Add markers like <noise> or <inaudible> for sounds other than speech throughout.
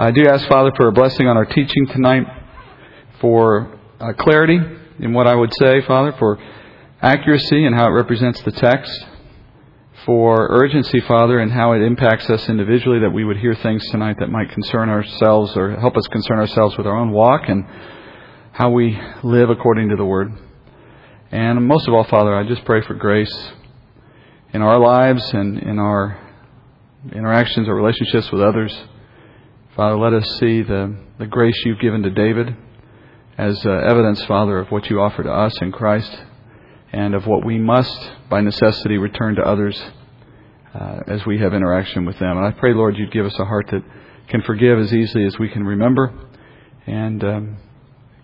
I do ask, Father, for a blessing on our teaching tonight, for uh, clarity in what I would say, Father, for accuracy and how it represents the text, for urgency, Father, and how it impacts us individually, that we would hear things tonight that might concern ourselves or help us concern ourselves with our own walk and how we live according to the Word. And most of all, Father, I just pray for grace in our lives and in our interactions or relationships with others. Father, let us see the, the grace you've given to David as uh, evidence, Father, of what you offer to us in Christ and of what we must, by necessity, return to others uh, as we have interaction with them. And I pray, Lord, you'd give us a heart that can forgive as easily as we can remember and um,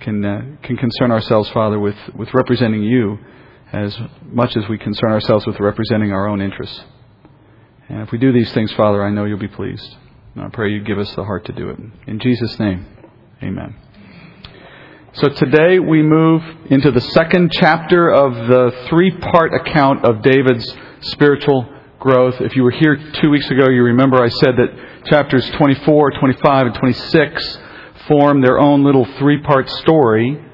can, uh, can concern ourselves, Father, with, with representing you as much as we concern ourselves with representing our own interests. And if we do these things, Father, I know you'll be pleased. And I pray you give us the heart to do it. In Jesus' name, amen. So today we move into the second chapter of the three part account of David's spiritual growth. If you were here two weeks ago, you remember I said that chapters 24, 25, and 26 form their own little three part story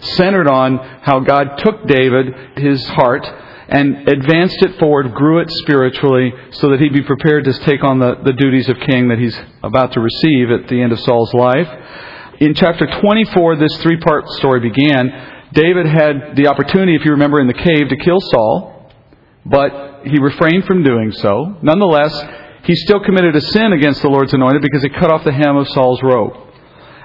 centered on how God took David, his heart, and advanced it forward, grew it spiritually, so that he'd be prepared to take on the, the duties of king that he's about to receive at the end of Saul's life. In chapter 24, this three part story began. David had the opportunity, if you remember, in the cave to kill Saul, but he refrained from doing so. Nonetheless, he still committed a sin against the Lord's anointed because he cut off the hem of Saul's robe.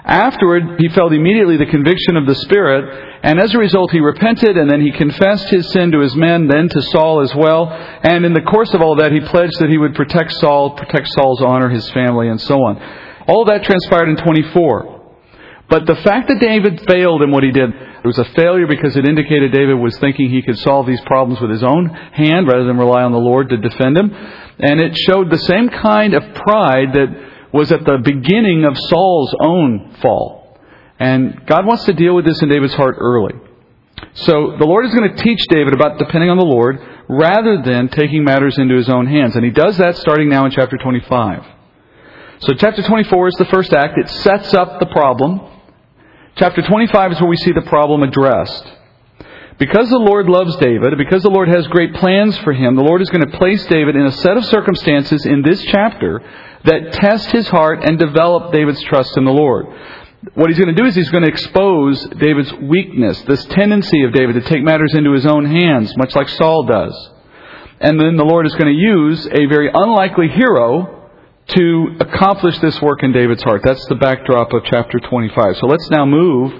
Afterward, he felt immediately the conviction of the Spirit, and as a result, he repented, and then he confessed his sin to his men, then to Saul as well. And in the course of all that, he pledged that he would protect Saul, protect Saul's honor, his family, and so on. All that transpired in 24. But the fact that David failed in what he did, it was a failure because it indicated David was thinking he could solve these problems with his own hand rather than rely on the Lord to defend him. And it showed the same kind of pride that was at the beginning of Saul's own fall. And God wants to deal with this in David's heart early. So the Lord is going to teach David about depending on the Lord rather than taking matters into his own hands. And he does that starting now in chapter 25. So chapter 24 is the first act. It sets up the problem. Chapter 25 is where we see the problem addressed. Because the Lord loves David, because the Lord has great plans for him, the Lord is going to place David in a set of circumstances in this chapter that test his heart and develop David's trust in the Lord. What he's going to do is he's going to expose David's weakness, this tendency of David to take matters into his own hands, much like Saul does. And then the Lord is going to use a very unlikely hero to accomplish this work in David's heart. That's the backdrop of chapter 25. So let's now move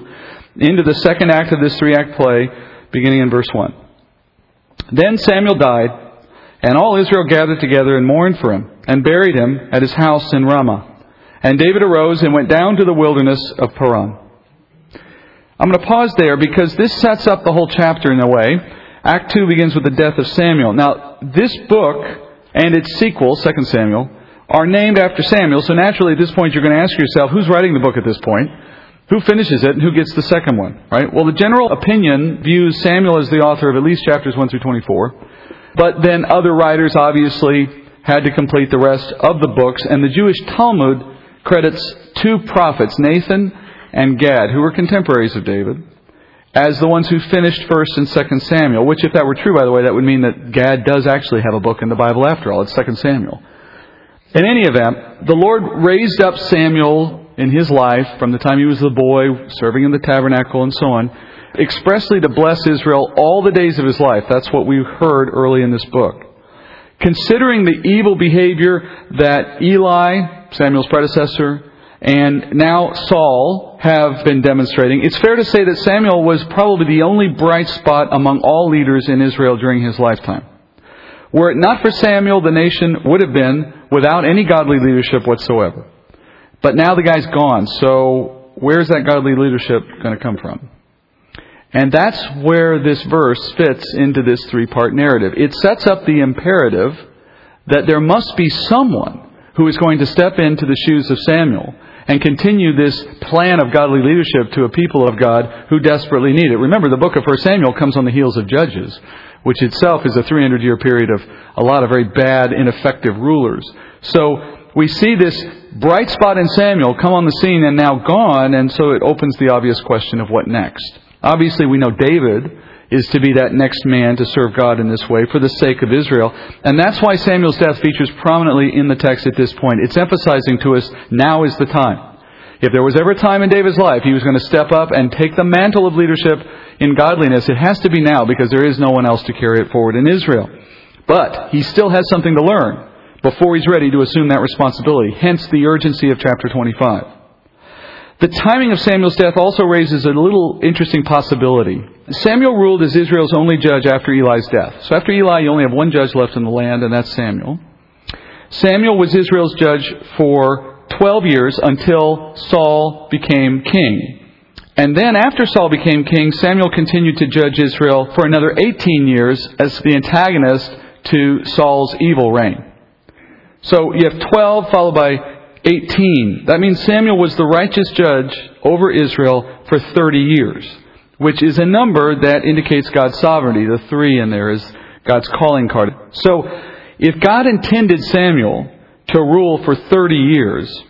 into the second act of this three act play, beginning in verse 1. Then Samuel died, and all Israel gathered together and mourned for him and buried him at his house in Ramah. And David arose and went down to the wilderness of Paran. I'm going to pause there because this sets up the whole chapter in a way. Act 2 begins with the death of Samuel. Now, this book and its sequel, 2 Samuel, are named after Samuel, so naturally at this point you're going to ask yourself, who's writing the book at this point? Who finishes it and who gets the second one, right? Well, the general opinion views Samuel as the author of at least chapters 1 through 24. But then other writers obviously had to complete the rest of the books, and the Jewish Talmud credits two prophets, Nathan and Gad, who were contemporaries of David, as the ones who finished first and 2 Samuel, which if that were true, by the way, that would mean that Gad does actually have a book in the Bible after all. It's 2 Samuel. In any event, the Lord raised up Samuel in his life from the time he was a boy, serving in the tabernacle and so on, expressly to bless Israel all the days of his life. That's what we heard early in this book. Considering the evil behavior that Eli, Samuel's predecessor, and now Saul have been demonstrating, it's fair to say that Samuel was probably the only bright spot among all leaders in Israel during his lifetime. Were it not for Samuel, the nation would have been without any godly leadership whatsoever. But now the guy's gone, so where's that godly leadership going to come from? And that's where this verse fits into this three part narrative. It sets up the imperative that there must be someone who is going to step into the shoes of Samuel and continue this plan of godly leadership to a people of God who desperately need it. Remember, the book of 1 Samuel comes on the heels of Judges, which itself is a 300 year period of a lot of very bad, ineffective rulers. So we see this bright spot in Samuel come on the scene and now gone, and so it opens the obvious question of what next. Obviously, we know David is to be that next man to serve God in this way for the sake of Israel. And that's why Samuel's death features prominently in the text at this point. It's emphasizing to us now is the time. If there was ever a time in David's life he was going to step up and take the mantle of leadership in godliness, it has to be now because there is no one else to carry it forward in Israel. But he still has something to learn before he's ready to assume that responsibility. Hence the urgency of chapter 25. The timing of Samuel's death also raises a little interesting possibility. Samuel ruled as Israel's only judge after Eli's death. So after Eli, you only have one judge left in the land, and that's Samuel. Samuel was Israel's judge for 12 years until Saul became king. And then after Saul became king, Samuel continued to judge Israel for another 18 years as the antagonist to Saul's evil reign. So you have 12 followed by 18. That means Samuel was the righteous judge over Israel for 30 years, which is a number that indicates God's sovereignty. The three in there is God's calling card. So, if God intended Samuel to rule for 30 years,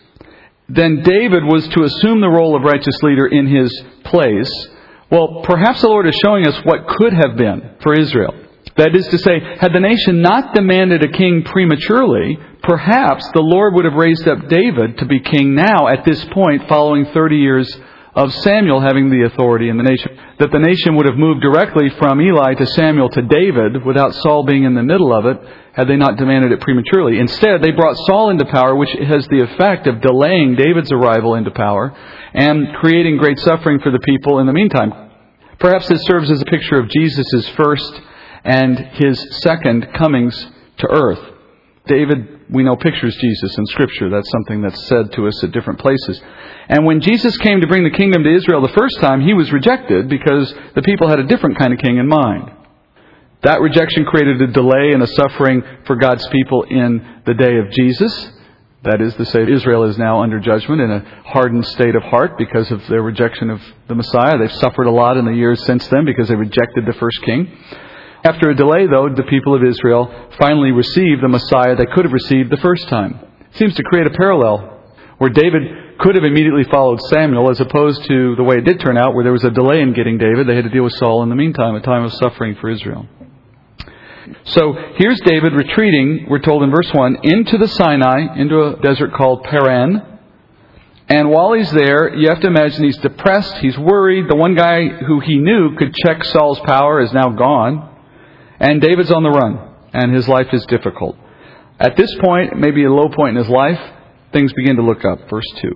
then David was to assume the role of righteous leader in his place. Well, perhaps the Lord is showing us what could have been for Israel. That is to say, had the nation not demanded a king prematurely, perhaps the Lord would have raised up David to be king now at this point, following 30 years of Samuel having the authority in the nation. That the nation would have moved directly from Eli to Samuel to David without Saul being in the middle of it had they not demanded it prematurely. Instead, they brought Saul into power, which has the effect of delaying David's arrival into power and creating great suffering for the people in the meantime. Perhaps this serves as a picture of Jesus' first and his second comings to earth. David, we know, pictures Jesus in Scripture. That's something that's said to us at different places. And when Jesus came to bring the kingdom to Israel the first time, he was rejected because the people had a different kind of king in mind. That rejection created a delay and a suffering for God's people in the day of Jesus. That is to say, Israel is now under judgment in a hardened state of heart because of their rejection of the Messiah. They've suffered a lot in the years since then because they rejected the first king. After a delay, though, the people of Israel finally received the Messiah they could have received the first time. It seems to create a parallel where David could have immediately followed Samuel as opposed to the way it did turn out where there was a delay in getting David. They had to deal with Saul in the meantime, a time of suffering for Israel. So here's David retreating, we're told in verse 1, into the Sinai, into a desert called Paran. And while he's there, you have to imagine he's depressed, he's worried. The one guy who he knew could check Saul's power is now gone. And David's on the run, and his life is difficult. At this point, maybe a low point in his life, things begin to look up. Verse 2.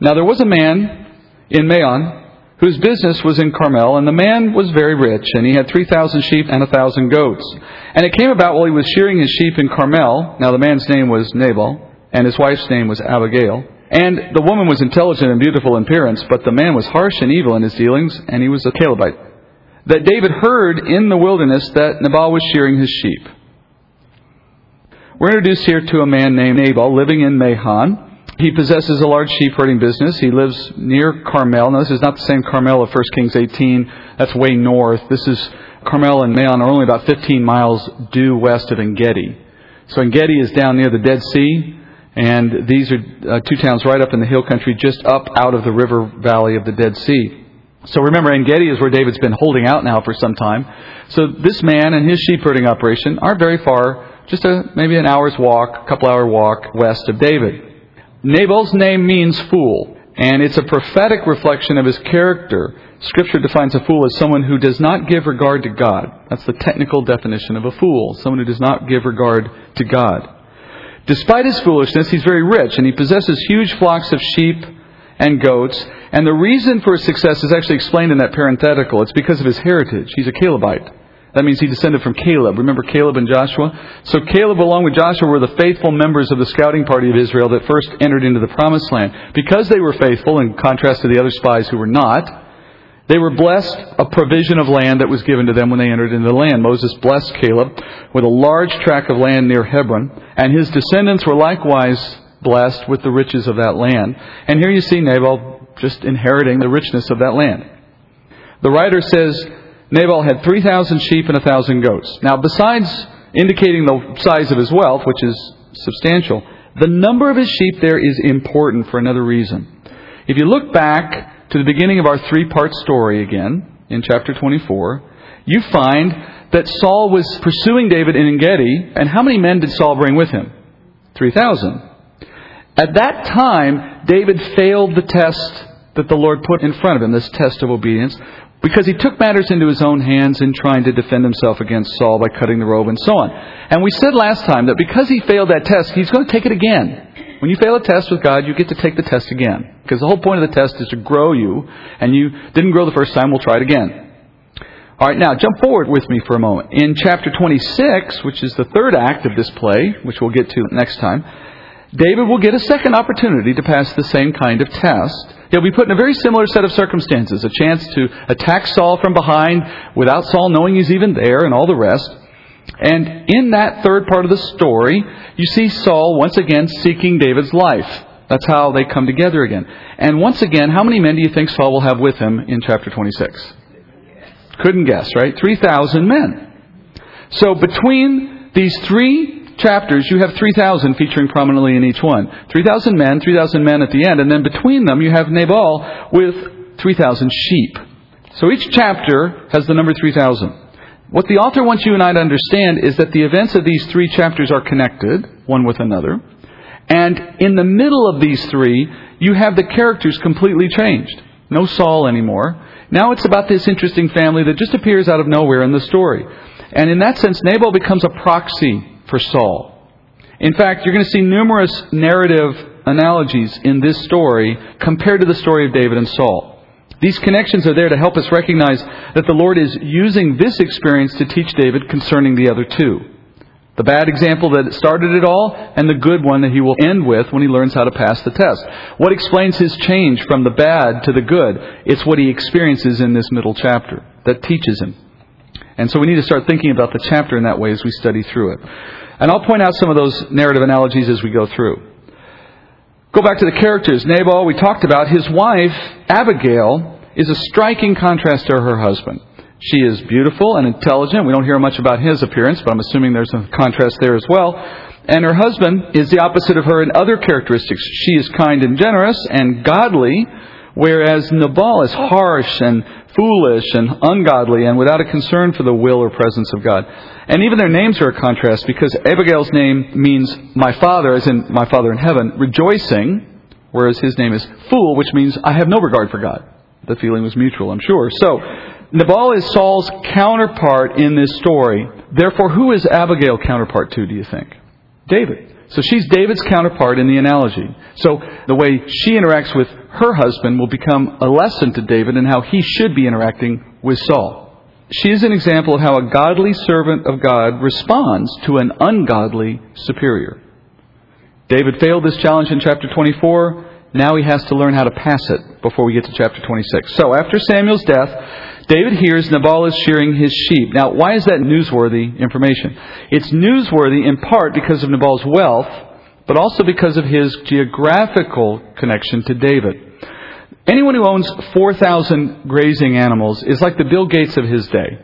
Now there was a man in Maon whose business was in Carmel, and the man was very rich, and he had 3,000 sheep and a 1,000 goats. And it came about while he was shearing his sheep in Carmel, now the man's name was Nabal, and his wife's name was Abigail. And the woman was intelligent and beautiful in appearance, but the man was harsh and evil in his dealings, and he was a Calebite that David heard in the wilderness that Nabal was shearing his sheep. We're introduced here to a man named Nabal living in Maon. He possesses a large sheep herding business. He lives near Carmel. Now, this is not the same Carmel of 1 Kings 18. That's way north. This is Carmel and Maon are only about 15 miles due west of Engedi. So Engedi is down near the Dead Sea, and these are uh, two towns right up in the hill country, just up out of the river valley of the Dead Sea. So remember, Engedi is where David's been holding out now for some time. So this man and his sheep herding operation aren't very far, just a, maybe an hour's walk, a couple hour walk west of David. Nabal's name means fool, and it's a prophetic reflection of his character. Scripture defines a fool as someone who does not give regard to God. That's the technical definition of a fool, someone who does not give regard to God. Despite his foolishness, he's very rich, and he possesses huge flocks of sheep and goats. And the reason for his success is actually explained in that parenthetical. It's because of his heritage. He's a Calebite. That means he descended from Caleb. Remember Caleb and Joshua? So Caleb, along with Joshua, were the faithful members of the scouting party of Israel that first entered into the promised land. Because they were faithful, in contrast to the other spies who were not, they were blessed a provision of land that was given to them when they entered into the land. Moses blessed Caleb with a large tract of land near Hebron, and his descendants were likewise blessed with the riches of that land. And here you see Nabal just inheriting the richness of that land. The writer says Nabal had 3,000 sheep and 1,000 goats. Now, besides indicating the size of his wealth, which is substantial, The number of his sheep there is important for another reason. If you look back to the beginning of our three part story again, in chapter 24, you find that Saul was pursuing David in Engedi, and how many men did Saul bring with him? 3,000. At that time, David failed the test that the Lord put in front of him, this test of obedience, because he took matters into his own hands in trying to defend himself against Saul by cutting the robe and so on. And we said last time that because he failed that test, he's going to take it again. When you fail a test with God, you get to take the test again. Because the whole point of the test is to grow you, and you didn't grow the first time, we'll try it again. All right, now jump forward with me for a moment. In chapter 26, which is the third act of this play, which we'll get to next time, David will get a second opportunity to pass the same kind of test. He'll be put in a very similar set of circumstances a chance to attack Saul from behind without Saul knowing he's even there and all the rest. And in that third part of the story, you see Saul once again seeking David's life. That's how they come together again. And once again, how many men do you think Saul will have with him in chapter 26? Couldn't guess, right? 3,000 men. So between these three chapters, you have 3,000 featuring prominently in each one. 3,000 men, 3,000 men at the end, and then between them you have Nabal with 3,000 sheep. So each chapter has the number 3,000. What the author wants you and I to understand is that the events of these three chapters are connected, one with another. And in the middle of these three, you have the characters completely changed. No Saul anymore. Now it's about this interesting family that just appears out of nowhere in the story. And in that sense, Nabal becomes a proxy for Saul. In fact, you're going to see numerous narrative analogies in this story compared to the story of David and Saul. These connections are there to help us recognize that the Lord is using this experience to teach David concerning the other two. The bad example that started it all, and the good one that he will end with when he learns how to pass the test. What explains his change from the bad to the good? It's what he experiences in this middle chapter that teaches him. And so we need to start thinking about the chapter in that way as we study through it. And I'll point out some of those narrative analogies as we go through. Go back to the characters. Nabal, we talked about. His wife, Abigail, is a striking contrast to her husband. She is beautiful and intelligent. We don't hear much about his appearance, but I'm assuming there's a contrast there as well. And her husband is the opposite of her in other characteristics. She is kind and generous and godly, whereas Nabal is harsh and foolish and ungodly and without a concern for the will or presence of God. And even their names are a contrast because Abigail's name means my father, as in my father in heaven, rejoicing, whereas his name is fool, which means I have no regard for God. The feeling was mutual, I'm sure. So, Nabal is Saul's counterpart in this story. Therefore, who is Abigail counterpart to, do you think? David. So she's David's counterpart in the analogy. So the way she interacts with her husband will become a lesson to David in how he should be interacting with Saul. She is an example of how a godly servant of God responds to an ungodly superior. David failed this challenge in chapter 24. Now he has to learn how to pass it before we get to chapter 26. So after Samuel's death, David hears Nabal is shearing his sheep. Now, why is that newsworthy information? It's newsworthy in part because of Nabal's wealth, but also because of his geographical connection to David. Anyone who owns 4,000 grazing animals is like the Bill Gates of his day.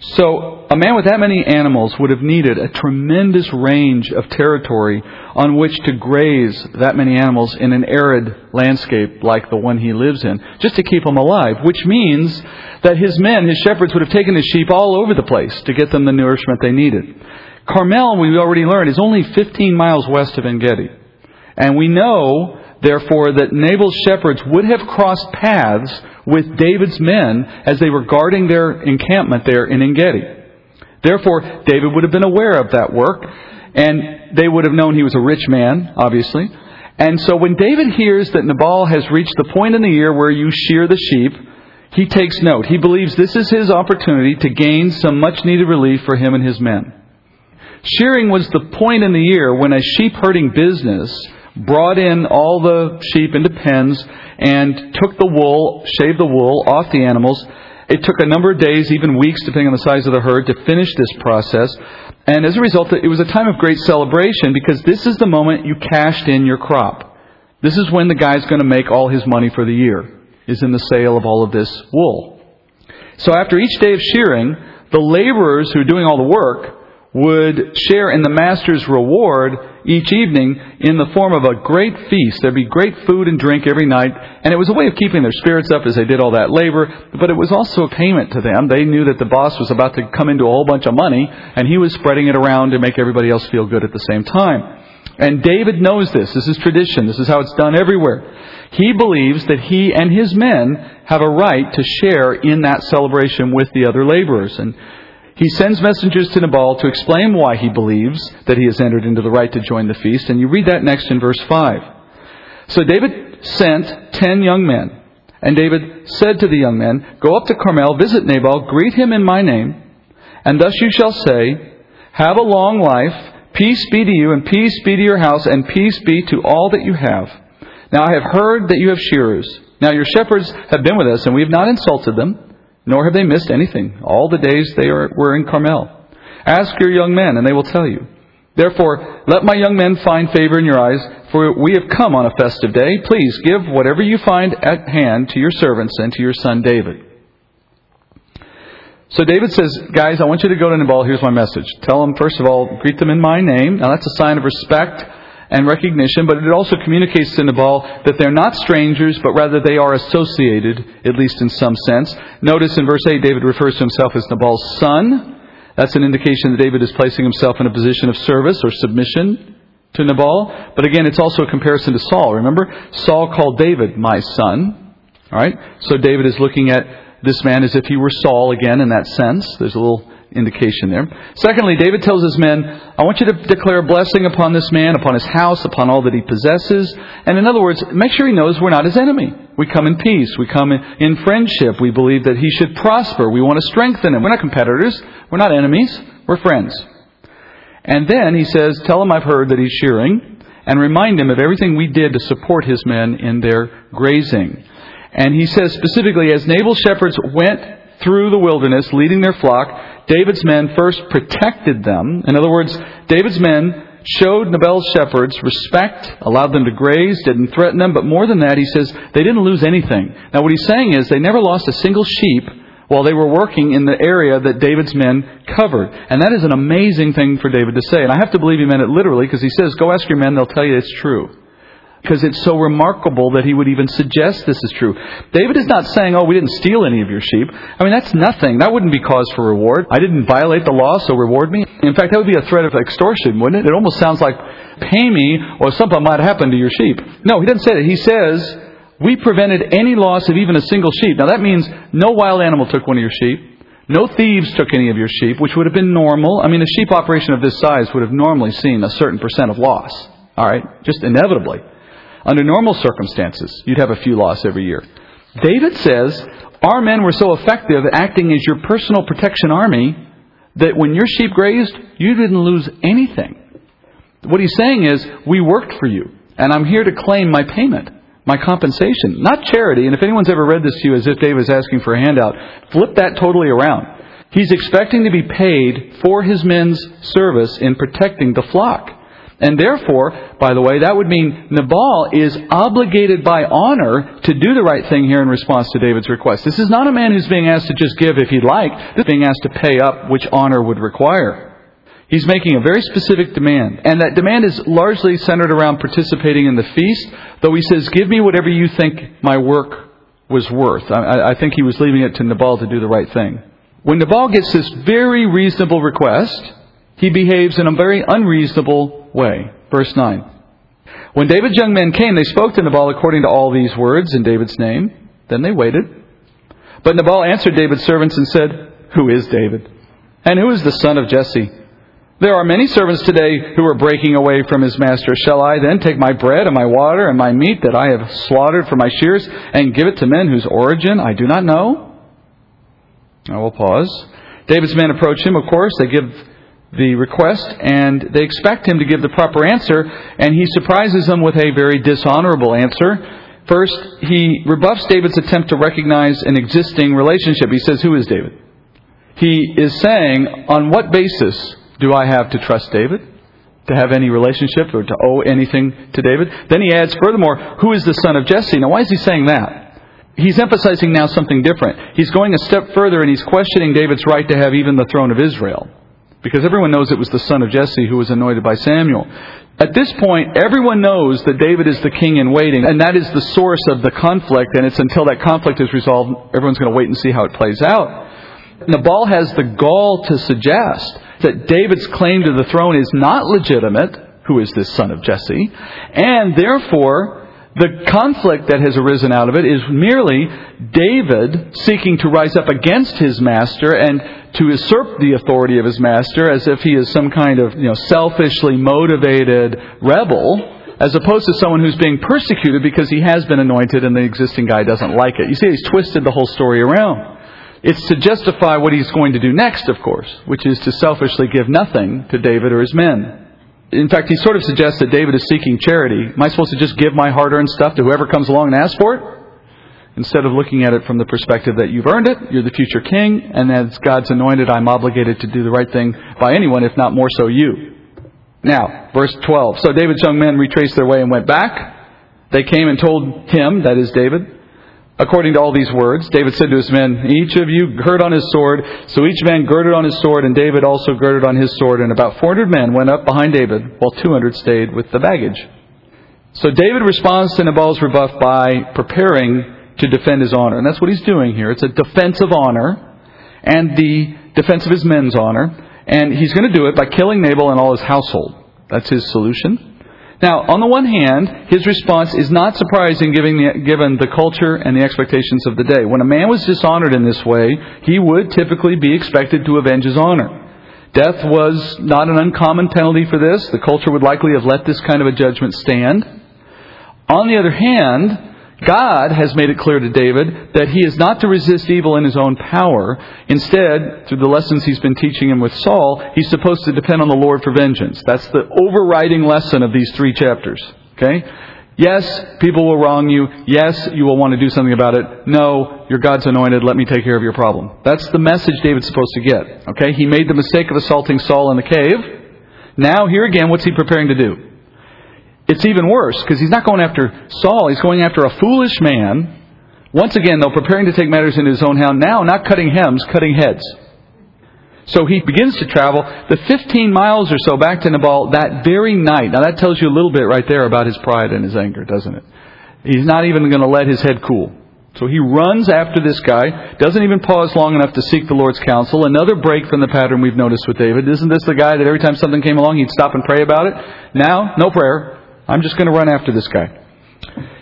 So, a man with that many animals would have needed a tremendous range of territory on which to graze that many animals in an arid landscape like the one he lives in, just to keep them alive, which means that his men, his shepherds, would have taken his sheep all over the place to get them the nourishment they needed. Carmel, we already learned, is only 15 miles west of Engedi. And we know, therefore, that Nabal's shepherds would have crossed paths with David's men as they were guarding their encampment there in Engedi. Therefore, David would have been aware of that work, and they would have known he was a rich man, obviously. And so when David hears that Nabal has reached the point in the year where you shear the sheep, he takes note. He believes this is his opportunity to gain some much needed relief for him and his men. Shearing was the point in the year when a sheep herding business brought in all the sheep into pens and took the wool, shaved the wool off the animals. It took a number of days, even weeks, depending on the size of the herd, to finish this process. And as a result, it was a time of great celebration because this is the moment you cashed in your crop. This is when the guy's going to make all his money for the year, is in the sale of all of this wool. So after each day of shearing, the laborers who are doing all the work would share in the master's reward each evening in the form of a great feast. There'd be great food and drink every night, and it was a way of keeping their spirits up as they did all that labor, but it was also a payment to them. They knew that the boss was about to come into a whole bunch of money, and he was spreading it around to make everybody else feel good at the same time. And David knows this. This is tradition. This is how it's done everywhere. He believes that he and his men have a right to share in that celebration with the other laborers. And he sends messengers to Nabal to explain why he believes that he has entered into the right to join the feast. And you read that next in verse 5. So David sent ten young men. And David said to the young men, Go up to Carmel, visit Nabal, greet him in my name, and thus you shall say, Have a long life, peace be to you, and peace be to your house, and peace be to all that you have. Now I have heard that you have shearers. Now your shepherds have been with us, and we have not insulted them nor have they missed anything all the days they are, were in Carmel. Ask your young men, and they will tell you. Therefore, let my young men find favor in your eyes, for we have come on a festive day. Please give whatever you find at hand to your servants and to your son David. So David says, Guys, I want you to go to Nabal. Here's my message. Tell them, first of all, greet them in my name. Now, that's a sign of respect and recognition, but it also communicates to Nabal that they're not strangers, but rather they are associated, at least in some sense. Notice in verse 8, David refers to himself as Nabal's son. That's an indication that David is placing himself in a position of service or submission to Nabal. But again, it's also a comparison to Saul. Remember, Saul called David my son. All right? So David is looking at this man as if he were Saul again in that sense. There's a little indication there. Secondly, David tells his men, I want you to declare a blessing upon this man, upon his house, upon all that he possesses. And in other words, make sure he knows we're not his enemy. We come in peace. We come in friendship. We believe that he should prosper. We want to strengthen him. We're not competitors. We're not enemies. We're friends. And then he says, Tell him I've heard that he's shearing, and remind him of everything we did to support his men in their grazing. And he says specifically, as Nabal's shepherds went through the wilderness, leading their flock, David's men first protected them. In other words, David's men showed Nabal's shepherds respect, allowed them to graze, didn't threaten them, but more than that, he says they didn't lose anything. Now, what he's saying is they never lost a single sheep while they were working in the area that David's men covered. And that is an amazing thing for David to say. And I have to believe he meant it literally because he says, Go ask your men, they'll tell you it's true because it's so remarkable that he would even suggest this is true. David is not saying, oh, we didn't steal any of your sheep. I mean, that's nothing. That wouldn't be cause for reward. I didn't violate the law, so reward me. In fact, that would be a threat of extortion, wouldn't it? It almost sounds like, pay me or something might happen to your sheep. No, he doesn't say that. He says, we prevented any loss of even a single sheep. Now that means no wild animal took one of your sheep. No thieves took any of your sheep, which would have been normal. I mean, a sheep operation of this size would have normally seen a certain percent of loss. All right? Just inevitably. Under normal circumstances, you'd have a few loss every year. David says, Our men were so effective acting as your personal protection army that when your sheep grazed, you didn't lose anything. What he's saying is, We worked for you, and I'm here to claim my payment, my compensation, not charity. And if anyone's ever read this to you as if David was asking for a handout, flip that totally around. He's expecting to be paid for his men's service in protecting the flock. And therefore, by the way, that would mean Nabal is obligated by honor to do the right thing here in response to David's request. This is not a man who's being asked to just give if he'd like. This is being asked to pay up which honor would require. He's making a very specific demand. And that demand is largely centered around participating in the feast, though he says, Give me whatever you think my work was worth. I, I think he was leaving it to Nabal to do the right thing. When Nabal gets this very reasonable request, he behaves in a very unreasonable way. Verse 9. When David's young men came, they spoke to Nabal according to all these words in David's name. Then they waited. But Nabal answered David's servants and said, Who is David? And who is the son of Jesse? There are many servants today who are breaking away from his master. Shall I then take my bread and my water and my meat that I have slaughtered for my shears and give it to men whose origin I do not know? I will pause. David's men approach him, of course. They give the request and they expect him to give the proper answer, and he surprises them with a very dishonorable answer. First, he rebuffs David's attempt to recognize an existing relationship. He says, Who is David? He is saying, On what basis do I have to trust David? To have any relationship or to owe anything to David? Then he adds, furthermore, Who is the son of Jesse? Now, why is he saying that? He's emphasizing now something different. He's going a step further and he's questioning David's right to have even the throne of Israel. Because everyone knows it was the son of Jesse who was anointed by Samuel. At this point, everyone knows that David is the king in waiting, and that is the source of the conflict, and it's until that conflict is resolved, everyone's going to wait and see how it plays out. Nabal has the gall to suggest that David's claim to the throne is not legitimate, who is this son of Jesse, and therefore, the conflict that has arisen out of it is merely David seeking to rise up against his master and to usurp the authority of his master as if he is some kind of you know, selfishly motivated rebel, as opposed to someone who's being persecuted because he has been anointed and the existing guy doesn't like it. You see, he's twisted the whole story around. It's to justify what he's going to do next, of course, which is to selfishly give nothing to David or his men in fact, he sort of suggests that David is seeking charity. Am I supposed to just give my hard earned stuff to whoever comes along and asks for it? Instead of looking at it from the perspective that you've earned it, you're the future king, and as God's anointed, I'm obligated to do the right thing by anyone, if not more so you. Now, verse 12. So David's young men retraced their way and went back. They came and told him, that is David, according to all these words, David said to his men, Each of you gird on his sword. So each man girded on his sword, and David also girded on his sword. And about 400 men went up behind David, while 200 stayed with the baggage. So David responds to Nabal's rebuff by preparing to defend his honor. And that's what he's doing here. It's a defense of honor and the defense of his men's honor. And he's going to do it by killing Nabal and all his household. That's his solution. Now, on the one hand, his response is not surprising given the, given the culture and the expectations of the day. When a man was dishonored in this way, he would typically be expected to avenge his honor. Death was not an uncommon penalty for this. The culture would likely have let this kind of a judgment stand. On the other hand, God has made it clear to David that he is not to resist evil in his own power. Instead, through the lessons he's been teaching him with Saul, he's supposed to depend on the Lord for vengeance. That's the overriding lesson of these three chapters. Okay? Yes, people will wrong you. Yes, you will want to do something about it. No, you're God's anointed. Let me take care of your problem. That's the message David's supposed to get. Okay? He made the mistake of assaulting Saul in the cave. Now, here again, what's he preparing to do? It's even worse because he's not going after Saul, he's going after a foolish man. Once again, though, preparing to take matters into his own hand. Now, not cutting hems, cutting heads. So he begins to travel the 15 miles or so back to Nabal that very night. Now, that tells you a little bit right there about his pride and his anger, doesn't it? He's not even going to let his head cool. So he runs after this guy, doesn't even pause long enough to seek the Lord's counsel. Another break from the pattern we've noticed with David. Isn't this the guy that every time something came along, he'd stop and pray about it? Now, no prayer. I'm just going to run after this guy.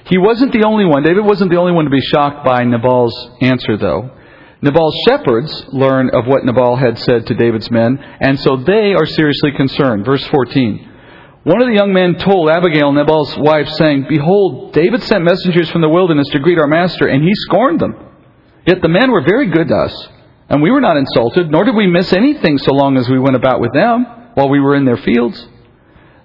He wasn't the only one. David wasn't the only one to be shocked by Nabal's answer, though. Nabal's shepherds learn of what Nabal had said to David's men, and so they are seriously concerned. Verse 14. One of the young men told Abigail, Nabal's wife, saying, Behold, David sent messengers from the wilderness to greet our master, and he scorned them. Yet the men were very good to us, and we were not insulted, nor did we miss anything so long as we went about with them while we were in their fields.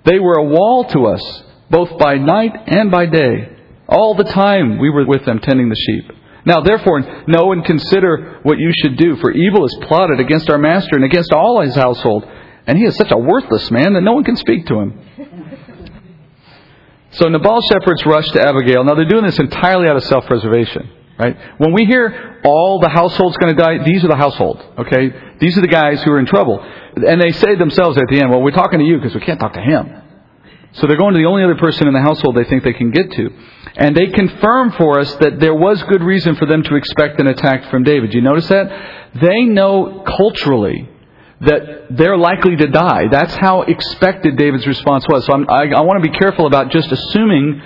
They were a wall to us, both by night and by day. All the time we were with them tending the sheep. Now therefore know and consider what you should do, for evil is plotted against our master and against all his household, and he is such a worthless man that no one can speak to him. So Nabal's shepherds rush to Abigail. Now they're doing this entirely out of self-preservation, right? When we hear all the household's going to die, these are the household, okay? These are the guys who are in trouble. And they say themselves at the end, well, we're talking to you because we can't talk to him. So they're going to the only other person in the household they think they can get to. And they confirm for us that there was good reason for them to expect an attack from David. Do you notice that? They know culturally that they're likely to die. That's how expected David's response was. So I, I want to be careful about just assuming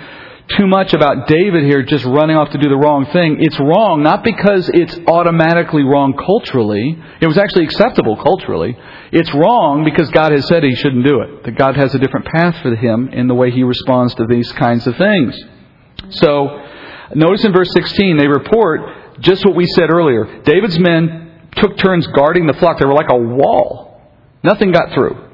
too much about David here just running off to do the wrong thing. It's wrong, not because it's automatically wrong culturally. It was actually acceptable culturally. It's wrong because God has said he shouldn't do it. That God has a different path for him in the way he responds to these kinds of things. So, notice in verse 16, they report just what we said earlier. David's men took turns guarding the flock. They were like a wall. Nothing got through.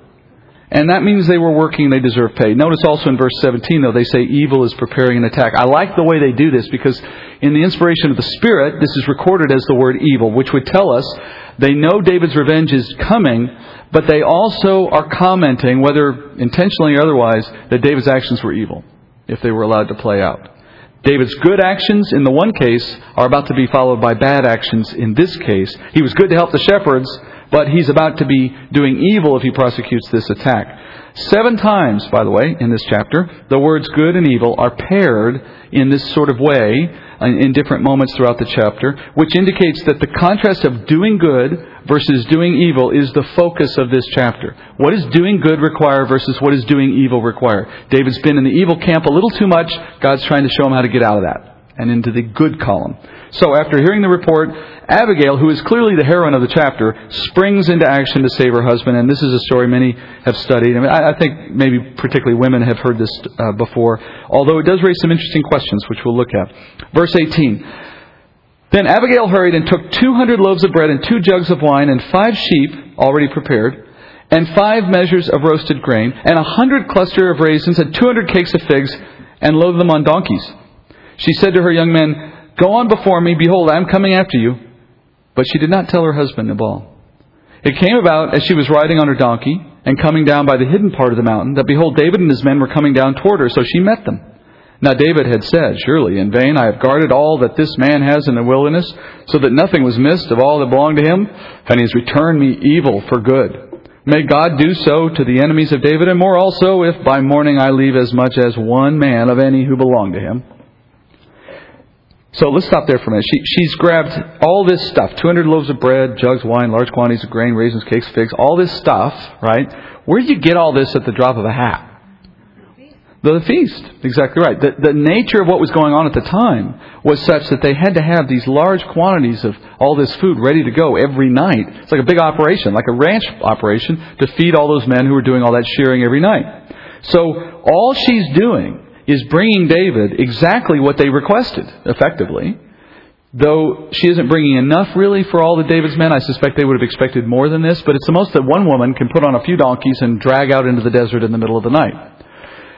And that means they were working, they deserve pay. Notice also in verse 17, though, they say evil is preparing an attack. I like the way they do this because in the inspiration of the Spirit, this is recorded as the word evil, which would tell us they know David's revenge is coming, but they also are commenting, whether intentionally or otherwise, that David's actions were evil, if they were allowed to play out. David's good actions in the one case are about to be followed by bad actions in this case. He was good to help the shepherds, but he's about to be doing evil if he prosecutes this attack. Seven times, by the way, in this chapter, the words good and evil are paired in this sort of way in different moments throughout the chapter, which indicates that the contrast of doing good versus doing evil is the focus of this chapter. What does doing good require versus what does doing evil require? David's been in the evil camp a little too much. God's trying to show him how to get out of that and into the good column. So after hearing the report, Abigail, who is clearly the heroine of the chapter, springs into action to save her husband. And this is a story many have studied. I, mean, I, I think maybe particularly women have heard this uh, before, although it does raise some interesting questions, which we'll look at. Verse 18. Then Abigail hurried and took 200 loaves of bread and two jugs of wine and five sheep already prepared and five measures of roasted grain and a hundred cluster of raisins and 200 cakes of figs and loaded them on donkeys. She said to her young men, Go on before me, behold, I am coming after you. But she did not tell her husband Nabal. It came about as she was riding on her donkey and coming down by the hidden part of the mountain that behold, David and his men were coming down toward her, so she met them. Now David had said, Surely in vain I have guarded all that this man has in the wilderness, so that nothing was missed of all that belonged to him, and he has returned me evil for good. May God do so to the enemies of David, and more also, if by morning I leave as much as one man of any who belong to him. So let's stop there for a minute. She, she's grabbed all this stuff 200 loaves of bread, jugs, wine, large quantities of grain, raisins, cakes, figs, all this stuff, right? Where did you get all this at the drop of a hat? The feast. Exactly right. The, the nature of what was going on at the time was such that they had to have these large quantities of all this food ready to go every night. It's like a big operation, like a ranch operation to feed all those men who were doing all that shearing every night. So all she's doing is bringing David exactly what they requested, effectively. Though she isn't bringing enough really for all the David's men, I suspect they would have expected more than this, but it's the most that one woman can put on a few donkeys and drag out into the desert in the middle of the night.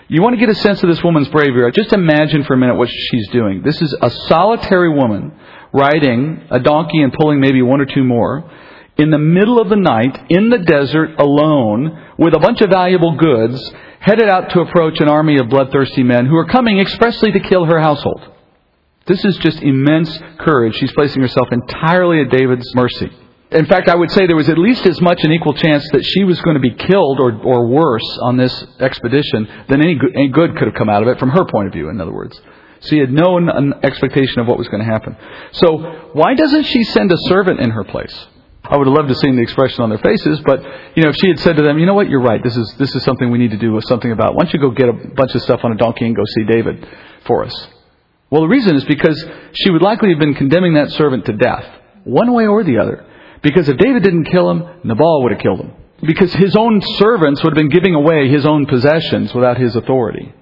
You want to get a sense of this woman's bravery. Just imagine for a minute what she's doing. This is a solitary woman riding a donkey and pulling maybe one or two more in the middle of the night in the desert alone with a bunch of valuable goods headed out to approach an army of bloodthirsty men who are coming expressly to kill her household. This is just immense courage. She's placing herself entirely at David's mercy. In fact, I would say there was at least as much an equal chance that she was going to be killed or, or worse on this expedition than any good, any good could have come out of it from her point of view, in other words. She had no expectation of what was going to happen. So, why doesn't she send a servant in her place? I would have loved to have seen the expression on their faces, but you know, if she had said to them, "You know what? You're right. This is this is something we need to do something about. Why don't you go get a bunch of stuff on a donkey and go see David for us?" Well, the reason is because she would likely have been condemning that servant to death, one way or the other. Because if David didn't kill him, Nabal would have killed him. Because his own servants would have been giving away his own possessions without his authority.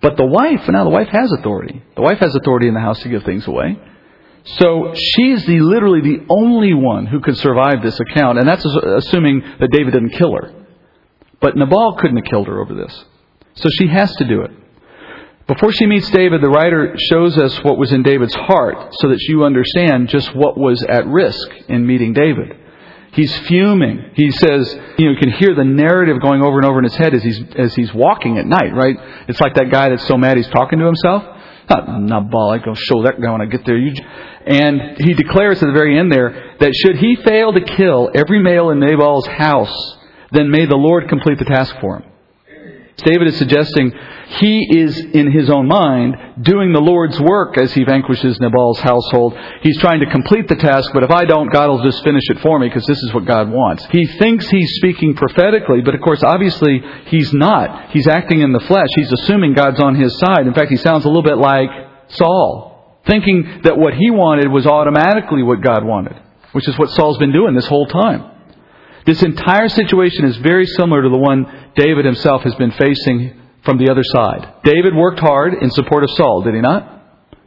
But the wife, now the wife has authority. The wife has authority in the house to give things away. So she's the literally the only one who could survive this account, and that's assuming that David didn't kill her. But Nabal couldn't have killed her over this. So she has to do it. Before she meets David, the writer shows us what was in David's heart so that you understand just what was at risk in meeting David. He's fuming. He says, you know, you can hear the narrative going over and over in his head as he's, as he's walking at night, right? It's like that guy that's so mad he's talking to himself. Nabal, I'll show that guy when I get there. You, and he declares at the very end there that should he fail to kill every male in Nabal's house, then may the Lord complete the task for him. David is suggesting he is in his own mind doing the Lord's work as he vanquishes Nabal's household. He's trying to complete the task, but if I don't, God will just finish it for me because this is what God wants. He thinks he's speaking prophetically, but of course, obviously, he's not. He's acting in the flesh. He's assuming God's on his side. In fact, he sounds a little bit like Saul, thinking that what he wanted was automatically what God wanted, which is what Saul's been doing this whole time. This entire situation is very similar to the one David himself has been facing from the other side. David worked hard in support of Saul, did he not?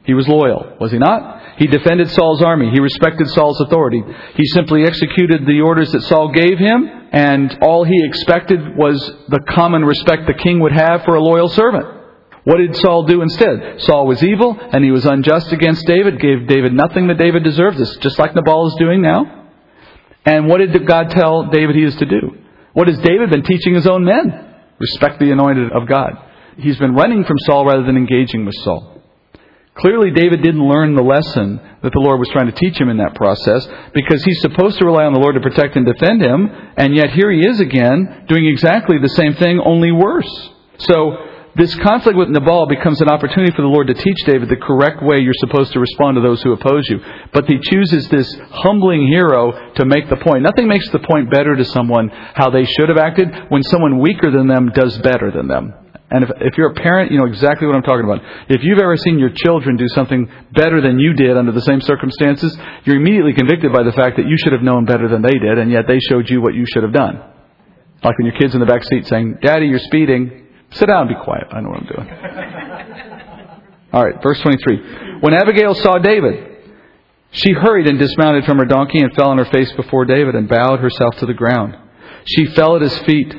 He was loyal, was he not? He defended Saul's army. He respected Saul's authority. He simply executed the orders that Saul gave him, and all he expected was the common respect the king would have for a loyal servant. What did Saul do instead? Saul was evil, and he was unjust against David, gave David nothing that David deserved, This just like Nabal is doing now. And what did God tell David he is to do? What has David been teaching his own men? Respect the anointed of God. He's been running from Saul rather than engaging with Saul. Clearly, David didn't learn the lesson that the Lord was trying to teach him in that process because he's supposed to rely on the Lord to protect and defend him, and yet here he is again doing exactly the same thing, only worse. So, this conflict with Nabal becomes an opportunity for the Lord to teach David the correct way you're supposed to respond to those who oppose you. But he chooses this humbling hero to make the point. Nothing makes the point better to someone how they should have acted when someone weaker than them does better than them. And if, if you're a parent, you know exactly what I'm talking about. If you've ever seen your children do something better than you did under the same circumstances, you're immediately convicted by the fact that you should have known better than they did, and yet they showed you what you should have done. Like when your kid's in the back seat saying, Daddy, you're speeding. Sit down and be quiet. I know what I'm doing. All right, verse 23. When Abigail saw David, she hurried and dismounted from her donkey and fell on her face before David and bowed herself to the ground. She fell at his feet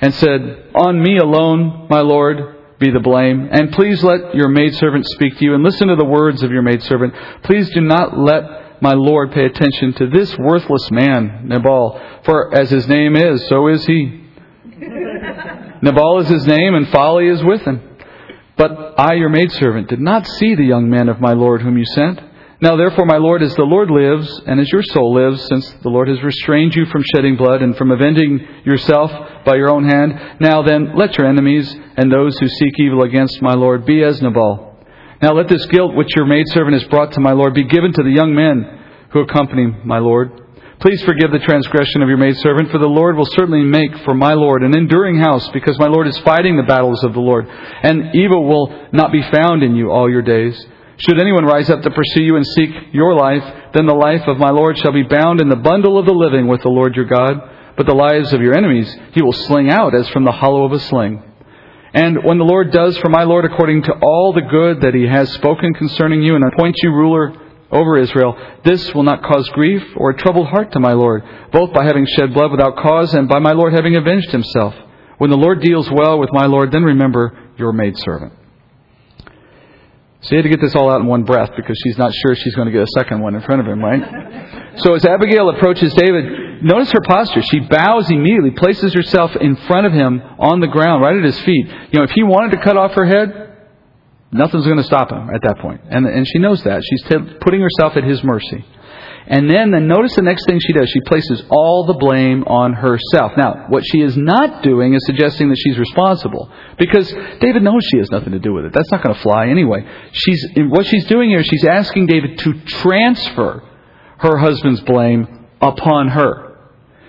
and said, On me alone, my Lord, be the blame. And please let your maidservant speak to you, and listen to the words of your maidservant. Please do not let my Lord pay attention to this worthless man, Nabal, for as his name is, so is he. Nabal is his name, and folly is with him. But I, your maidservant, did not see the young man of my Lord whom you sent. Now therefore, my Lord, as the Lord lives, and as your soul lives, since the Lord has restrained you from shedding blood and from avenging yourself by your own hand, now then, let your enemies and those who seek evil against my Lord be as Nabal. Now let this guilt which your maidservant has brought to my Lord be given to the young men who accompany my Lord. Please forgive the transgression of your maidservant, for the Lord will certainly make for my Lord an enduring house, because my Lord is fighting the battles of the Lord, and evil will not be found in you all your days. Should anyone rise up to pursue you and seek your life, then the life of my Lord shall be bound in the bundle of the living with the Lord your God. But the lives of your enemies he will sling out as from the hollow of a sling. And when the Lord does for my Lord according to all the good that he has spoken concerning you and appoints you ruler over Israel, this will not cause grief or a troubled heart to my Lord, both by having shed blood without cause and by my Lord having avenged himself. When the Lord deals well with my Lord, then remember your maidservant. So he had to get this all out in one breath because she's not sure she's going to get a second one in front of him, right? <laughs> So as Abigail approaches David, notice her posture. She bows immediately, places herself in front of him on the ground, right at his feet. You know, if he wanted to cut off her head, nothing's going to stop him at that point. And, and she knows that. She's t- putting herself at his mercy. And then, then notice the next thing she does. She places all the blame on herself. Now, what she is not doing is suggesting that she's responsible. Because David knows she has nothing to do with it. That's not going to fly anyway. She's, what she's doing here, she's asking David to transfer her husband's blame upon her.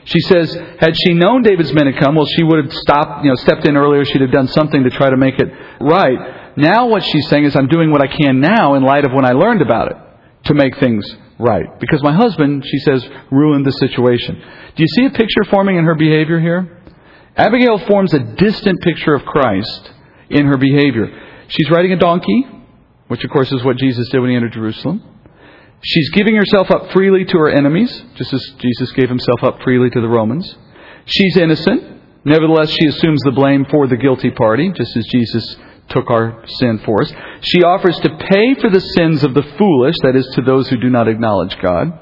She says, had she known David's men had come, well, she would have stopped, you know, stepped in earlier. She'd have done something to try to make it right. Now what she's saying is, I'm doing what I can now in light of when I learned about it to make things right. Because my husband, she says, ruined the situation. Do you see a picture forming in her behavior here? Abigail forms a distant picture of Christ in her behavior. She's riding a donkey, which of course is what Jesus did when he entered Jerusalem. She's giving herself up freely to her enemies, just as Jesus gave himself up freely to the Romans. She's innocent. Nevertheless, she assumes the blame for the guilty party, just as Jesus took our sin for us. She offers to pay for the sins of the foolish, that is, to those who do not acknowledge God.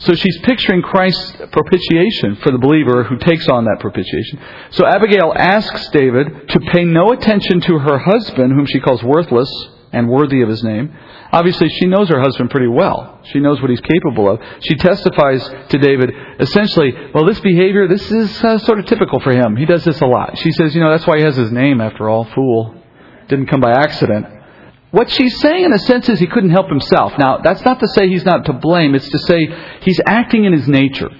So she's picturing Christ's propitiation for the believer who takes on that propitiation. So Abigail asks David to pay no attention to her husband, whom she calls worthless and worthy of his name. Obviously, she knows her husband pretty well. She knows what he's capable of. She testifies to David essentially, well, this behavior, this is uh, sort of typical for him. He does this a lot. She says, you know, that's why he has his name after all, fool didn't come by accident. What she's saying, in a sense, is he couldn't help himself. Now, that's not to say he's not to blame. It's to say he's acting in his nature.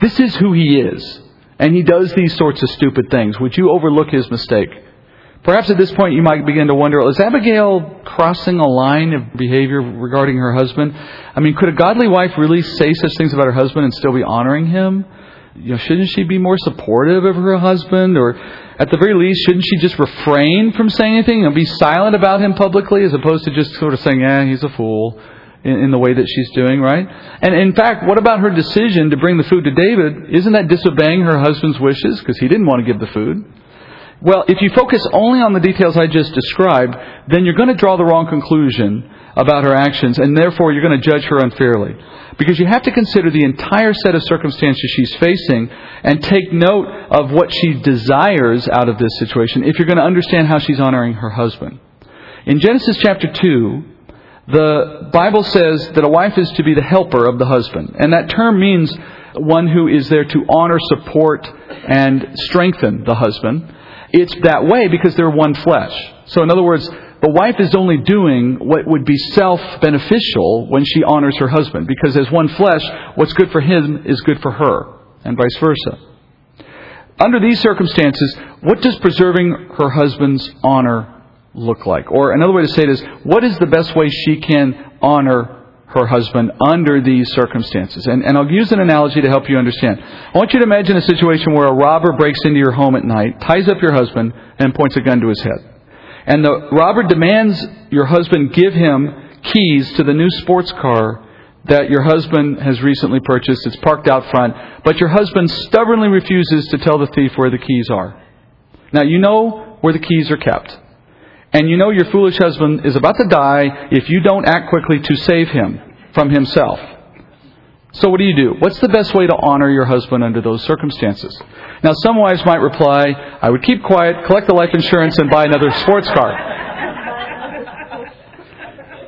This is who he is. And he does these sorts of stupid things. Would you overlook his mistake? Perhaps at this point you might begin to wonder, is Abigail crossing a line of behavior regarding her husband? I mean, could a godly wife really say such things about her husband and still be honoring him? You know, shouldn't she be more supportive of her husband? Or at the very least, shouldn't she just refrain from saying anything and be silent about him publicly as opposed to just sort of saying, yeah, he's a fool in, in the way that she's doing, right? And in fact, what about her decision to bring the food to David? Isn't that disobeying her husband's wishes because he didn't want to give the food? Well, if you focus only on the details I just described, then you're going to draw the wrong conclusion about her actions, and therefore you're going to judge her unfairly. Because you have to consider the entire set of circumstances she's facing and take note of what she desires out of this situation if you're going to understand how she's honoring her husband. In Genesis chapter 2, The Bible says that a wife is to be the helper of the husband. And that term means one who is there to honor, support, and strengthen the husband. It's that way because they're one flesh. So, in other words, the wife is only doing what would be self beneficial when she honors her husband. Because as one flesh, what's good for him is good for her, and vice versa. Under these circumstances, what does preserving her husband's honor look like? Or another way to say it is, what is the best way she can honor her husband under these circumstances? And, and I'll use an analogy to help you understand. I want you to imagine a situation where a robber breaks into your home at night, ties up your husband, and points a gun to his head. And the robber demands your husband give him keys to the new sports car that your husband has recently purchased. It's parked out front, but your husband stubbornly refuses to tell the thief where the keys are. Now, you know where the keys are kept. And you know your foolish husband is about to die if you don't act quickly to save him from himself. So what do you do? What's the best way to honor your husband under those circumstances? Now, some wives might reply, I would keep quiet, collect the life insurance, and buy another sports car.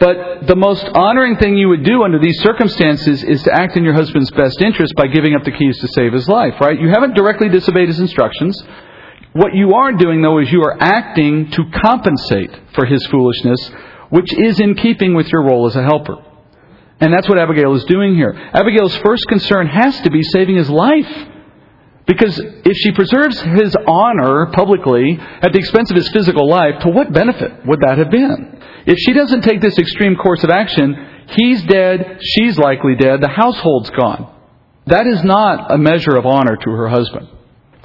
But the most honoring thing you would do under these circumstances is to act in your husband's best interest by giving up the keys to save his life, right? You haven't directly disobeyed his instructions. What you are doing, though, is you are acting to compensate for his foolishness, which is in keeping with your role as a helper. And that's what Abigail is doing here. Abigail's first concern has to be saving his life. Because if she preserves his honor publicly at the expense of his physical life, to what benefit would that have been? If she doesn't take this extreme course of action, he's dead, she's likely dead, the household's gone. That is not a measure of honor to her husband.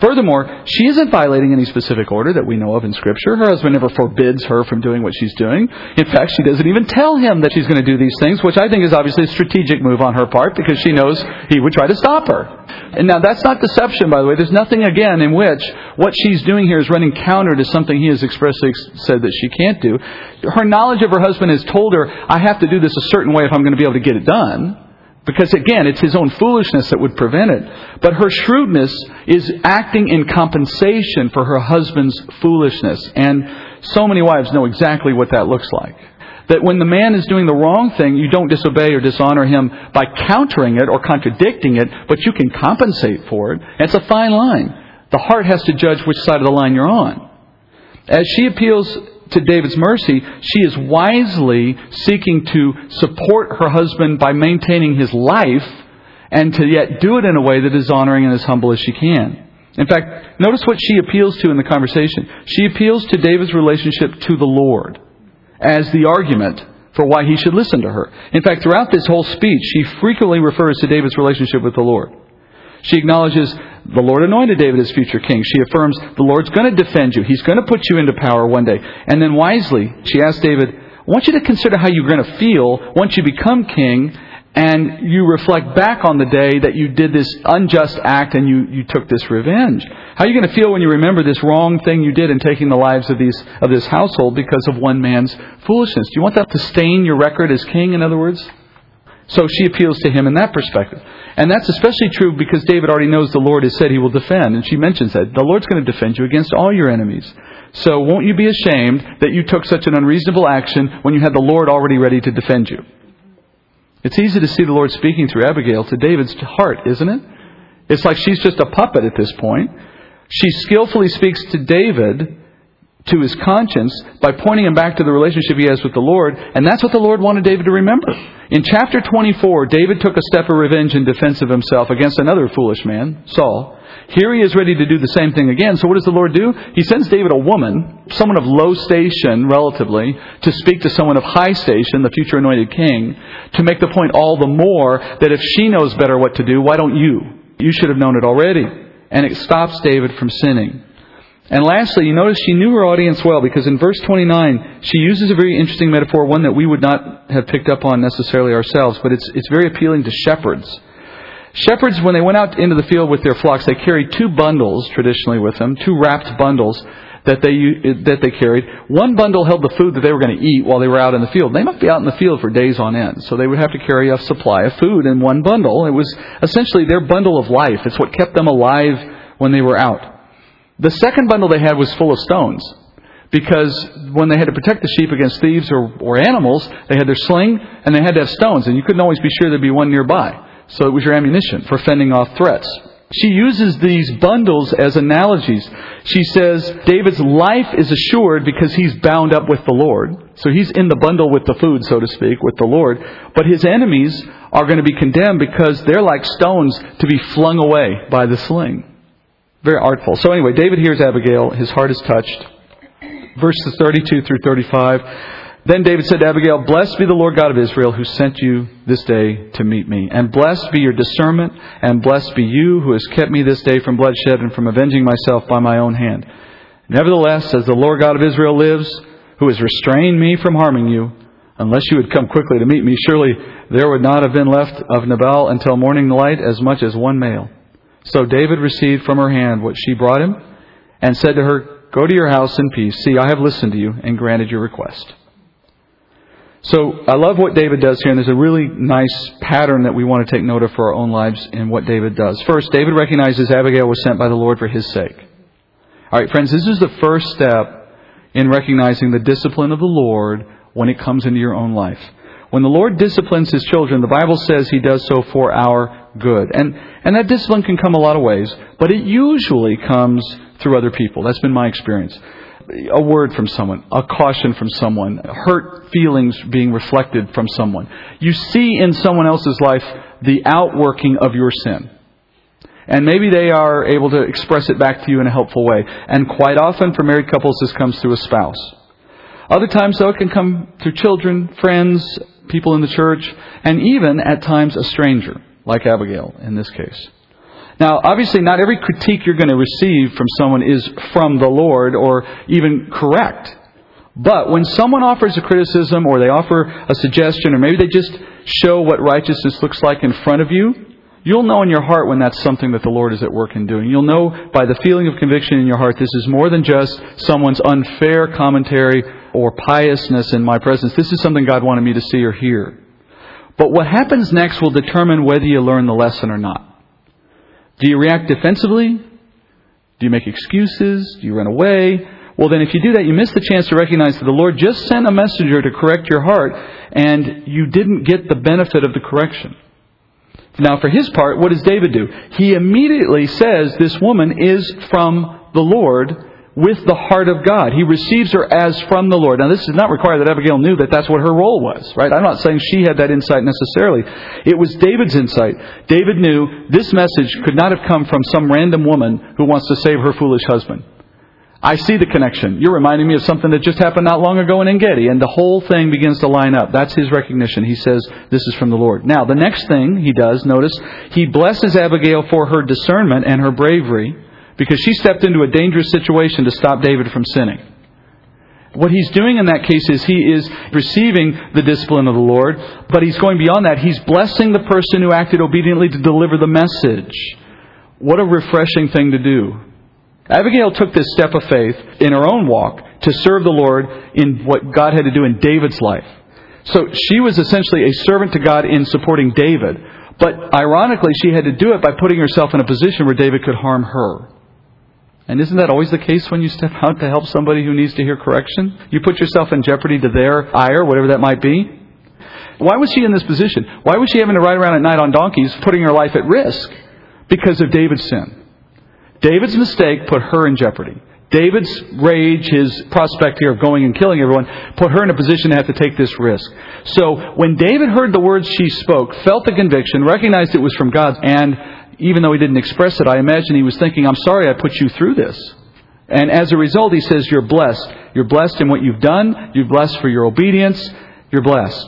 Furthermore, she isn't violating any specific order that we know of in Scripture. Her husband never forbids her from doing what she's doing. In fact, she doesn't even tell him that she's going to do these things, which I think is obviously a strategic move on her part because she knows he would try to stop her. And now that's not deception, by the way. There's nothing, again, in which what she's doing here is running counter to something he has expressly said that she can't do. Her knowledge of her husband has told her, I have to do this a certain way if I'm going to be able to get it done. Because again, it's his own foolishness that would prevent it. But her shrewdness is acting in compensation for her husband's foolishness. And so many wives know exactly what that looks like. That when the man is doing the wrong thing, you don't disobey or dishonor him by countering it or contradicting it, but you can compensate for it. And it's a fine line. The heart has to judge which side of the line you're on. As she appeals to David's mercy, she is wisely seeking to support her husband by maintaining his life and to yet do it in a way that is honoring and as humble as she can. In fact, notice what she appeals to in the conversation. She appeals to David's relationship to the Lord as the argument for why he should listen to her. In fact, throughout this whole speech, she frequently refers to David's relationship with the Lord. She acknowledges the Lord anointed David as future king. She affirms the Lord's going to defend you. He's going to put you into power one day. And then wisely, she asks David, I want you to consider how you're going to feel once you become king and you reflect back on the day that you did this unjust act and you, you took this revenge. How are you going to feel when you remember this wrong thing you did in taking the lives of these of this household because of one man's foolishness? Do you want that to stain your record as king, in other words? So she appeals to him in that perspective. And that's especially true because David already knows the Lord has said he will defend. And she mentions that. The Lord's going to defend you against all your enemies. So won't you be ashamed that you took such an unreasonable action when you had the Lord already ready to defend you? It's easy to see the Lord speaking through Abigail to David's heart, isn't it? It's like she's just a puppet at this point. She skillfully speaks to David to his conscience by pointing him back to the relationship he has with the Lord, and that's what the Lord wanted David to remember. In chapter 24, David took a step of revenge in defense of himself against another foolish man, Saul. Here he is ready to do the same thing again. So what does the Lord do? He sends David a woman, someone of low station relatively, to speak to someone of high station, the future anointed king, to make the point all the more that if she knows better what to do, why don't you? You should have known it already. And it stops David from sinning. And lastly, you notice she knew her audience well because in verse 29, she uses a very interesting metaphor, one that we would not have picked up on necessarily ourselves, but it's, it's very appealing to shepherds. Shepherds, when they went out into the field with their flocks, they carried two bundles traditionally with them, two wrapped bundles that they, that they carried. One bundle held the food that they were going to eat while they were out in the field. They might be out in the field for days on end, so they would have to carry a supply of food in one bundle. It was essentially their bundle of life. It's what kept them alive when they were out. The second bundle they had was full of stones because when they had to protect the sheep against thieves or, or animals, they had their sling and they had to have stones, and you couldn't always be sure there'd be one nearby. So it was your ammunition for fending off threats. She uses these bundles as analogies. She says David's life is assured because he's bound up with the Lord. So he's in the bundle with the food, so to speak, with the Lord. But his enemies are going to be condemned because they're like stones to be flung away by the sling. Very artful. So anyway, David hears Abigail. His heart is touched. Verses 32 through 35. Then David said to Abigail, Blessed be the Lord God of Israel who sent you this day to meet me. And blessed be your discernment, and blessed be you who has kept me this day from bloodshed and from avenging myself by my own hand. Nevertheless, as the Lord God of Israel lives, who has restrained me from harming you, unless you had come quickly to meet me, surely there would not have been left of Nabal until morning light as much as one male. So David received from her hand what she brought him, and said to her, Go to your house in peace. See, I have listened to you and granted your request. So I love what David does here, and there's a really nice pattern that we want to take note of for our own lives in what David does. First, David recognizes Abigail was sent by the Lord for his sake. All right, friends, this is the first step in recognizing the discipline of the Lord when it comes into your own life. When the Lord disciplines his children, the Bible says he does so for our good. And, and that discipline can come a lot of ways, but it usually comes through other people. That's been my experience a word from someone, a caution from someone, hurt feelings being reflected from someone. You see in someone else's life the outworking of your sin. And maybe they are able to express it back to you in a helpful way. And quite often for married couples, this comes through a spouse. Other times, though, it can come through children, friends, people in the church, and even at times a stranger, like Abigail in this case. Now, obviously, not every critique you're going to receive from someone is from the Lord or even correct. But when someone offers a criticism or they offer a suggestion or maybe they just show what righteousness looks like in front of you, you'll know in your heart when that's something that the Lord is at work in doing. You'll know by the feeling of conviction in your heart this is more than just someone's unfair commentary or piousness in my presence. This is something God wanted me to see or hear. But what happens next will determine whether you learn the lesson or not. Do you react defensively? Do you make excuses? Do you run away? Well, then, if you do that, you miss the chance to recognize that the Lord just sent a messenger to correct your heart, and you didn't get the benefit of the correction. Now, for his part, what does David do? He immediately says this woman is from the Lord, with the heart of God. He receives her as from the Lord. Now, this does not require that Abigail knew that that's what her role was, right? I'm not saying she had that insight necessarily. It was David's insight. David knew this message could not have come from some random woman who wants to save her foolish husband. I see the connection. You're reminding me of something that just happened not long ago in Engedi, and the whole thing begins to line up. That's his recognition. He says, This is from the Lord. Now, the next thing he does, notice, he blesses Abigail for her discernment and her bravery because she stepped into a dangerous situation to stop David from sinning. What he's doing in that case is he is receiving the discipline of the Lord, but he's going beyond that. He's blessing the person who acted obediently to deliver the message. What a refreshing thing to do. Abigail took this step of faith in her own walk to serve the Lord in what God had to do in David's life. So she was essentially a servant to God in supporting David. But ironically, she had to do it by putting herself in a position where David could harm her. And isn't that always the case when you step out to help somebody who needs to hear correction? You put yourself in jeopardy to their ire, whatever that might be. Why was she in this position? Why was she having to ride around at night on donkeys, putting her life at risk? Because of David's sin. David's mistake put her in jeopardy. David's rage, his prospect here of going and killing everyone, put her in a position to have to take this risk. So when David heard the words she spoke, felt the conviction, recognized it was from God, and even though he didn't express it, I imagine he was thinking, I'm sorry I put you through this. And as a result, he says, You're blessed. You're blessed in what you've done. You're blessed for your obedience. You're blessed.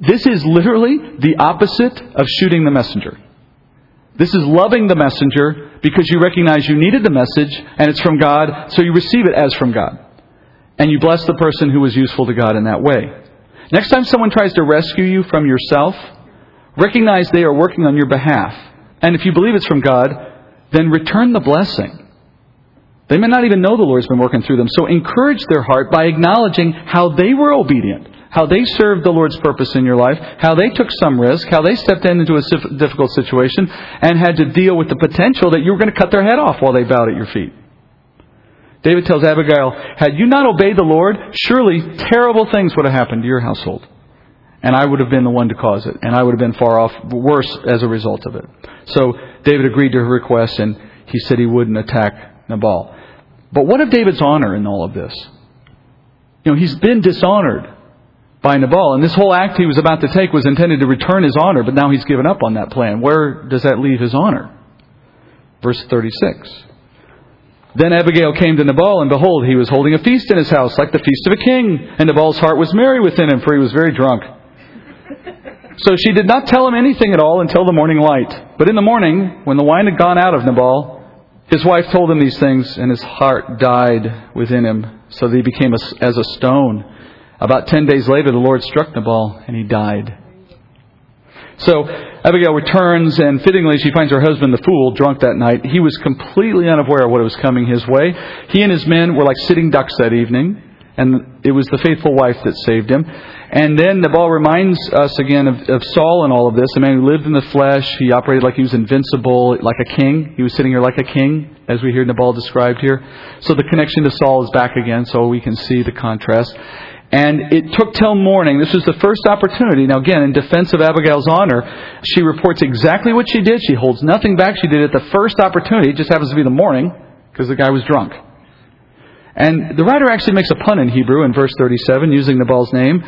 This is literally the opposite of shooting the messenger. This is loving the messenger because you recognize you needed the message and it's from God, so you receive it as from God. And you bless the person who was useful to God in that way. Next time someone tries to rescue you from yourself, recognize they are working on your behalf and if you believe it's from God, then return the blessing. They may not even know the Lord's been working through them. So encourage their heart by acknowledging how they were obedient, how they served the Lord's purpose in your life, how they took some risk, how they stepped in into a difficult situation and had to deal with the potential that you were going to cut their head off while they bowed at your feet. David tells Abigail, Had you not obeyed the Lord, surely terrible things would have happened to your household. And I would have been the one to cause it. And I would have been far off worse as a result of it. So David agreed to her request and he said he wouldn't attack Nabal. But what of David's honor in all of this? You know, he's been dishonored by Nabal, and this whole act he was about to take was intended to return his honor, but now he's given up on that plan. Where does that leave his honor? Verse 36. Then Abigail came to Nabal, and behold, he was holding a feast in his house, like the feast of a king. And Nabal's heart was merry within him, for he was very drunk. So she did not tell him anything at all until the morning light. But in the morning, when the wine had gone out of Nabal, his wife told him these things, and his heart died within him, so that he became as a stone. About ten days later, the Lord struck Nabal, and he died. So Abigail returns, and fittingly, she finds her husband, the fool, drunk that night. He was completely unaware of what was coming his way. He and his men were like sitting ducks that evening, and it was the faithful wife that saved him. And then Nabal reminds us again of, of Saul and all of this. A man who lived in the flesh. He operated like he was invincible, like a king. He was sitting here like a king, as we hear Nabal described here. So the connection to Saul is back again, so we can see the contrast. And it took till morning. This was the first opportunity. Now, again, in defense of Abigail's honor, she reports exactly what she did. She holds nothing back. She did it the first opportunity. It just happens to be the morning because the guy was drunk. And the writer actually makes a pun in Hebrew in verse 37 using Nabal's name.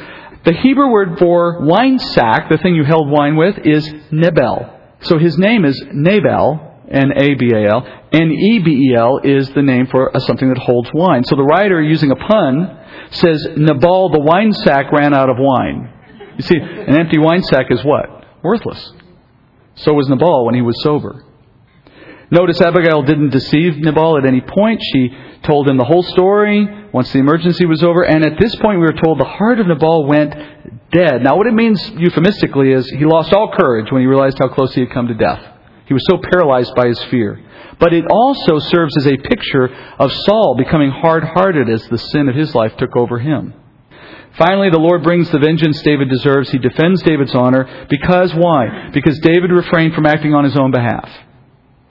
The Hebrew word for wine sack, the thing you held wine with, is Nebel. So his name is Nabal, N-A-B-A-L. N-E-B-E-L is the name for something that holds wine. So the writer, using a pun, says Nabal the wine sack ran out of wine. You see, an empty wine sack is what? Worthless. So was Nabal when he was sober. Notice Abigail didn't deceive Nabal at any point. She told him the whole story once the emergency was over. And at this point, we were told the heart of Nabal went dead. Now, what it means euphemistically is he lost all courage when he realized how close he had come to death. He was so paralyzed by his fear. But it also serves as a picture of Saul becoming hard hearted as the sin of his life took over him. Finally, the Lord brings the vengeance David deserves. He defends David's honor because why? Because David refrained from acting on his own behalf.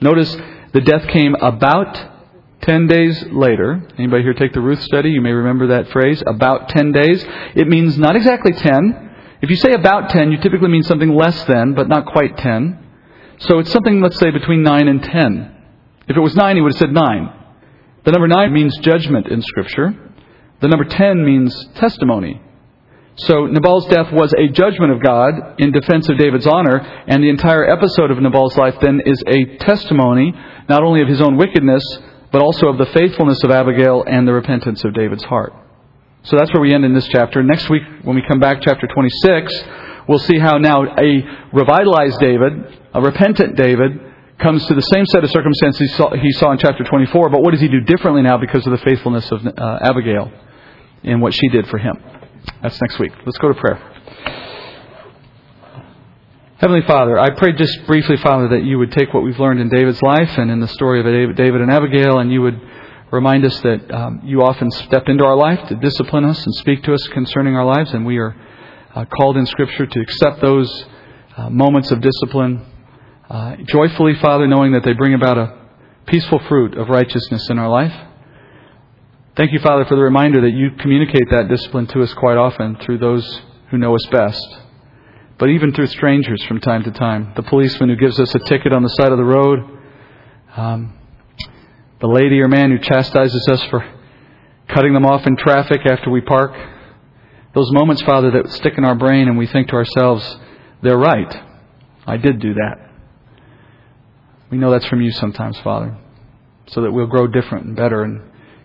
Notice the death came about 10 days later. Anybody here take the Ruth study? You may remember that phrase, about 10 days. It means not exactly 10. If you say about 10, you typically mean something less than, but not quite 10. So it's something, let's say, between 9 and 10. If it was 9, he would have said 9. The number 9 means judgment in Scripture. The number 10 means testimony. So Nabal's death was a judgment of God in defense of David's honor, and the entire episode of Nabal's life then is a testimony not only of his own wickedness, but also of the faithfulness of Abigail and the repentance of David's heart. So that's where we end in this chapter. Next week, when we come back, chapter 26, we'll see how now a revitalized David, a repentant David, comes to the same set of circumstances he saw, in chapter 24, but what does he do differently now because of the faithfulness of uh, Abigail and what she did for him? That's next week. Let's go to prayer. Heavenly Father, I pray just briefly, Father, that you would take what we've learned in David's life and in the story of David and Abigail, and you would remind us that um, you often step into our life to discipline us and speak to us concerning our lives, and we are uh, called in Scripture to accept those uh, moments of discipline uh, joyfully, Father, knowing that they bring about a peaceful fruit of righteousness in our life. Thank you, Father, for the reminder that you communicate that discipline to us quite often through those who know us best but even through strangers from time to time. The policeman who gives us a ticket on the side of the road, um, the lady or man who chastises us for cutting them off in traffic after we park. Those moments, Father, that stick in our brain and we think to ourselves, they're right. I did do that. We know that's from you sometimes, Father, so that we'll grow different and better and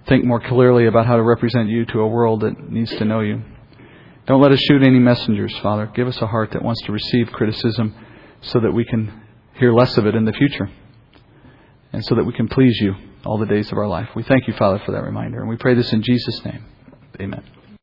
think more clearly about how to represent you to a world that needs to know you. Don't let us shoot any messengers, Father. Give us a heart that wants to receive criticism so that we can hear less of it in the future and so that we can please you all the days of our life. We thank you, Father, for that reminder. And we pray this in Jesus' name. Amen.